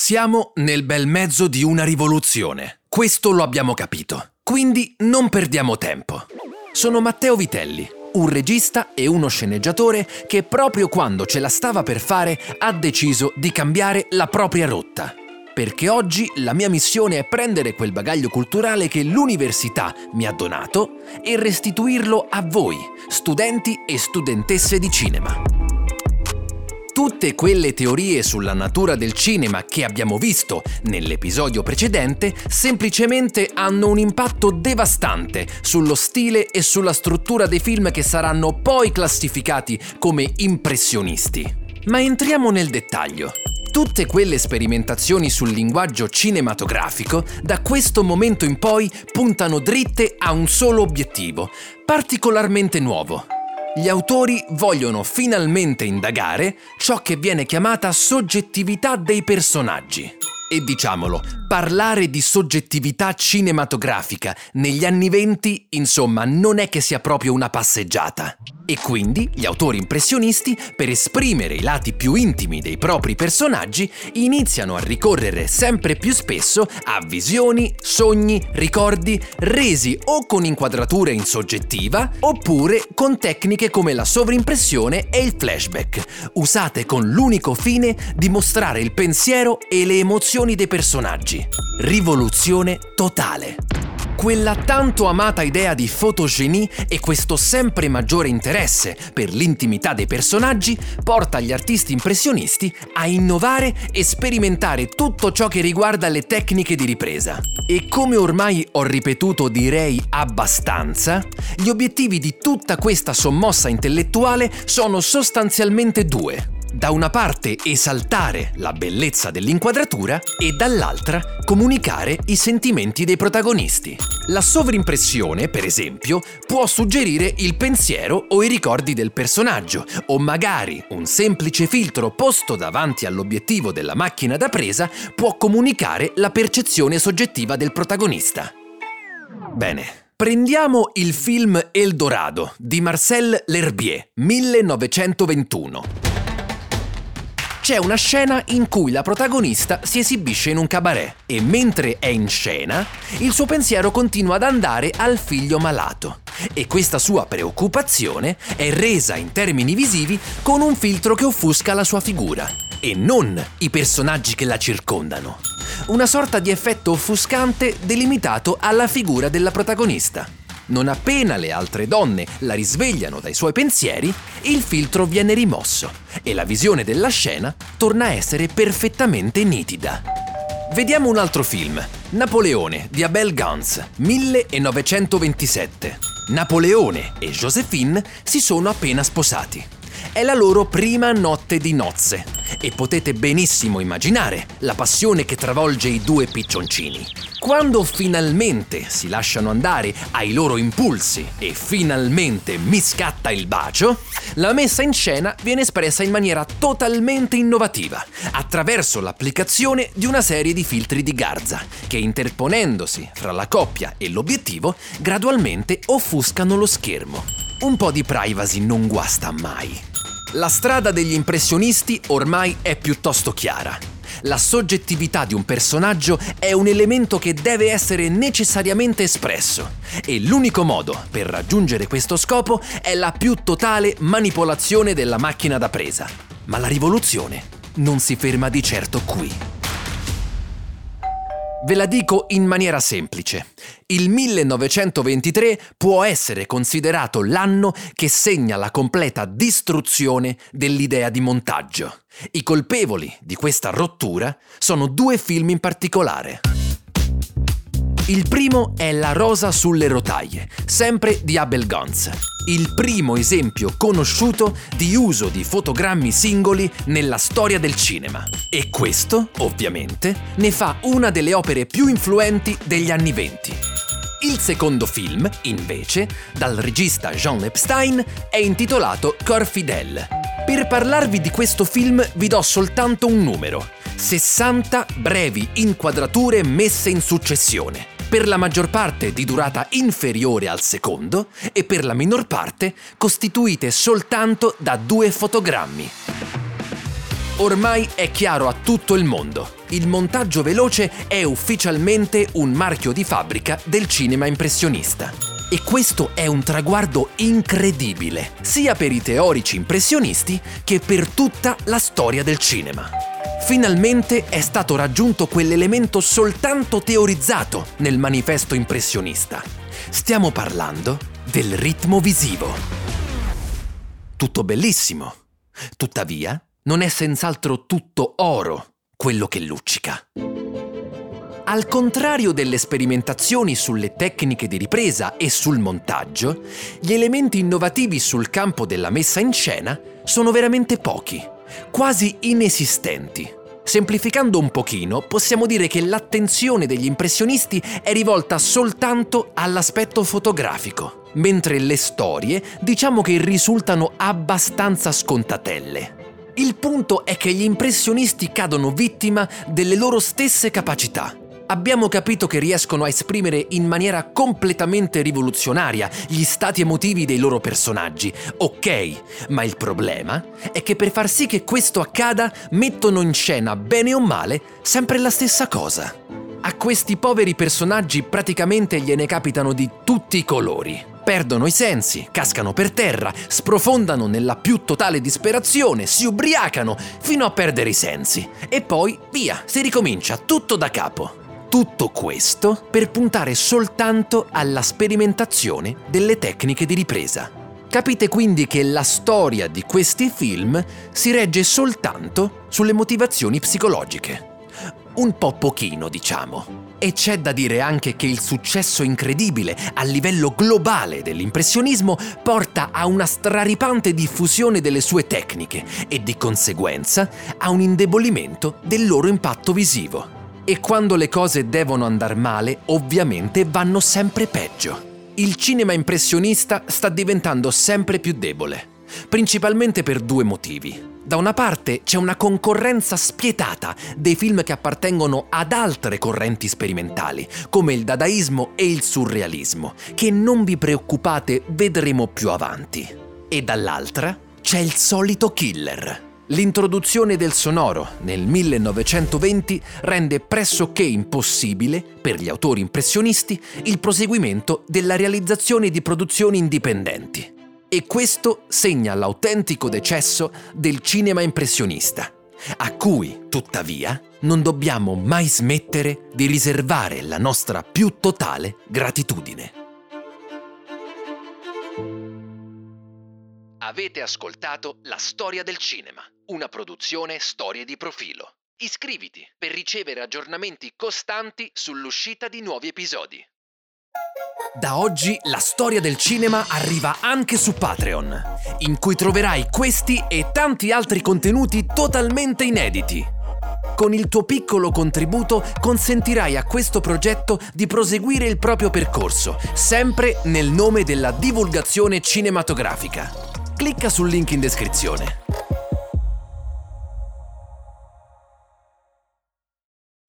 Siamo nel bel mezzo di una rivoluzione. Questo lo abbiamo capito. Quindi non perdiamo tempo. Sono Matteo Vitelli, un regista e uno sceneggiatore che proprio quando ce la stava per fare ha deciso di cambiare la propria rotta. Perché oggi la mia missione è prendere quel bagaglio culturale che l'università mi ha donato e restituirlo a voi, studenti e studentesse di cinema. Tutte quelle teorie sulla natura del cinema che abbiamo visto nell'episodio precedente semplicemente hanno un impatto devastante sullo stile e sulla struttura dei film che saranno poi classificati come impressionisti. Ma entriamo nel dettaglio. Tutte quelle sperimentazioni sul linguaggio cinematografico da questo momento in poi puntano dritte a un solo obiettivo, particolarmente nuovo gli autori vogliono finalmente indagare ciò che viene chiamata soggettività dei personaggi. E diciamolo, parlare di soggettività cinematografica negli anni venti, insomma, non è che sia proprio una passeggiata. E quindi gli autori impressionisti, per esprimere i lati più intimi dei propri personaggi, iniziano a ricorrere sempre più spesso a visioni, sogni, ricordi resi o con inquadratura in soggettiva oppure con tecniche come la sovrimpressione e il flashback, usate con l'unico fine di mostrare il pensiero e le emozioni dei personaggi. Rivoluzione totale quella tanto amata idea di fotogenie e questo sempre maggiore interesse per l'intimità dei personaggi porta gli artisti impressionisti a innovare e sperimentare tutto ciò che riguarda le tecniche di ripresa. E come ormai ho ripetuto direi abbastanza, gli obiettivi di tutta questa sommossa intellettuale sono sostanzialmente due da una parte esaltare la bellezza dell'inquadratura e dall'altra comunicare i sentimenti dei protagonisti. La sovrimpressione, per esempio, può suggerire il pensiero o i ricordi del personaggio, o magari un semplice filtro posto davanti all'obiettivo della macchina da presa può comunicare la percezione soggettiva del protagonista. Bene, Prendiamo il film Eldorado di Marcel L'Herbier, 1921 c'è una scena in cui la protagonista si esibisce in un cabaret e mentre è in scena il suo pensiero continua ad andare al figlio malato e questa sua preoccupazione è resa in termini visivi con un filtro che offusca la sua figura e non i personaggi che la circondano. Una sorta di effetto offuscante delimitato alla figura della protagonista. Non appena le altre donne la risvegliano dai suoi pensieri, il filtro viene rimosso e la visione della scena torna a essere perfettamente nitida. Vediamo un altro film, Napoleone di Abel Gans, 1927. Napoleone e Josephine si sono appena sposati. È la loro prima notte di nozze e potete benissimo immaginare la passione che travolge i due piccioncini. Quando finalmente si lasciano andare ai loro impulsi e finalmente mi scatta il bacio, la messa in scena viene espressa in maniera totalmente innovativa, attraverso l'applicazione di una serie di filtri di garza, che interponendosi fra la coppia e l'obiettivo, gradualmente offuscano lo schermo. Un po' di privacy non guasta mai. La strada degli impressionisti ormai è piuttosto chiara. La soggettività di un personaggio è un elemento che deve essere necessariamente espresso e l'unico modo per raggiungere questo scopo è la più totale manipolazione della macchina da presa. Ma la rivoluzione non si ferma di certo qui. Ve la dico in maniera semplice. Il 1923 può essere considerato l'anno che segna la completa distruzione dell'idea di montaggio. I colpevoli di questa rottura sono due film in particolare. Il primo è La rosa sulle rotaie, sempre di Abel Gons. Il primo esempio conosciuto di uso di fotogrammi singoli nella storia del cinema. E questo, ovviamente, ne fa una delle opere più influenti degli anni venti. Il secondo film, invece, dal regista Jean Epstein, è intitolato Cor Fidel. Per parlarvi di questo film vi do soltanto un numero, 60 brevi inquadrature messe in successione per la maggior parte di durata inferiore al secondo e per la minor parte costituite soltanto da due fotogrammi. Ormai è chiaro a tutto il mondo, il montaggio veloce è ufficialmente un marchio di fabbrica del cinema impressionista. E questo è un traguardo incredibile, sia per i teorici impressionisti che per tutta la storia del cinema. Finalmente è stato raggiunto quell'elemento soltanto teorizzato nel manifesto impressionista. Stiamo parlando del ritmo visivo. Tutto bellissimo. Tuttavia, non è senz'altro tutto oro quello che luccica. Al contrario delle sperimentazioni sulle tecniche di ripresa e sul montaggio, gli elementi innovativi sul campo della messa in scena sono veramente pochi, quasi inesistenti. Semplificando un pochino, possiamo dire che l'attenzione degli impressionisti è rivolta soltanto all'aspetto fotografico, mentre le storie diciamo che risultano abbastanza scontatelle. Il punto è che gli impressionisti cadono vittima delle loro stesse capacità abbiamo capito che riescono a esprimere in maniera completamente rivoluzionaria gli stati emotivi dei loro personaggi. Ok, ma il problema è che per far sì che questo accada mettono in scena, bene o male, sempre la stessa cosa. A questi poveri personaggi praticamente gliene capitano di tutti i colori. Perdono i sensi, cascano per terra, sprofondano nella più totale disperazione, si ubriacano fino a perdere i sensi. E poi, via, si ricomincia tutto da capo. Tutto questo per puntare soltanto alla sperimentazione delle tecniche di ripresa. Capite quindi che la storia di questi film si regge soltanto sulle motivazioni psicologiche. Un po' pochino, diciamo. E c'è da dire anche che il successo incredibile a livello globale dell'impressionismo porta a una straripante diffusione delle sue tecniche e di conseguenza a un indebolimento del loro impatto visivo. E quando le cose devono andare male, ovviamente vanno sempre peggio. Il cinema impressionista sta diventando sempre più debole, principalmente per due motivi. Da una parte c'è una concorrenza spietata dei film che appartengono ad altre correnti sperimentali, come il dadaismo e il surrealismo, che non vi preoccupate vedremo più avanti. E dall'altra c'è il solito killer, L'introduzione del sonoro nel 1920 rende pressoché impossibile, per gli autori impressionisti, il proseguimento della realizzazione di produzioni indipendenti. E questo segna l'autentico decesso del cinema impressionista, a cui, tuttavia, non dobbiamo mai smettere di riservare la nostra più totale gratitudine. Avete ascoltato La storia del cinema, una produzione Storie di profilo. Iscriviti per ricevere aggiornamenti costanti sull'uscita di nuovi episodi. Da oggi la storia del cinema arriva anche su Patreon, in cui troverai questi e tanti altri contenuti totalmente inediti. Con il tuo piccolo contributo consentirai a questo progetto di proseguire il proprio percorso, sempre nel nome della divulgazione cinematografica clicca sul link in descrizione.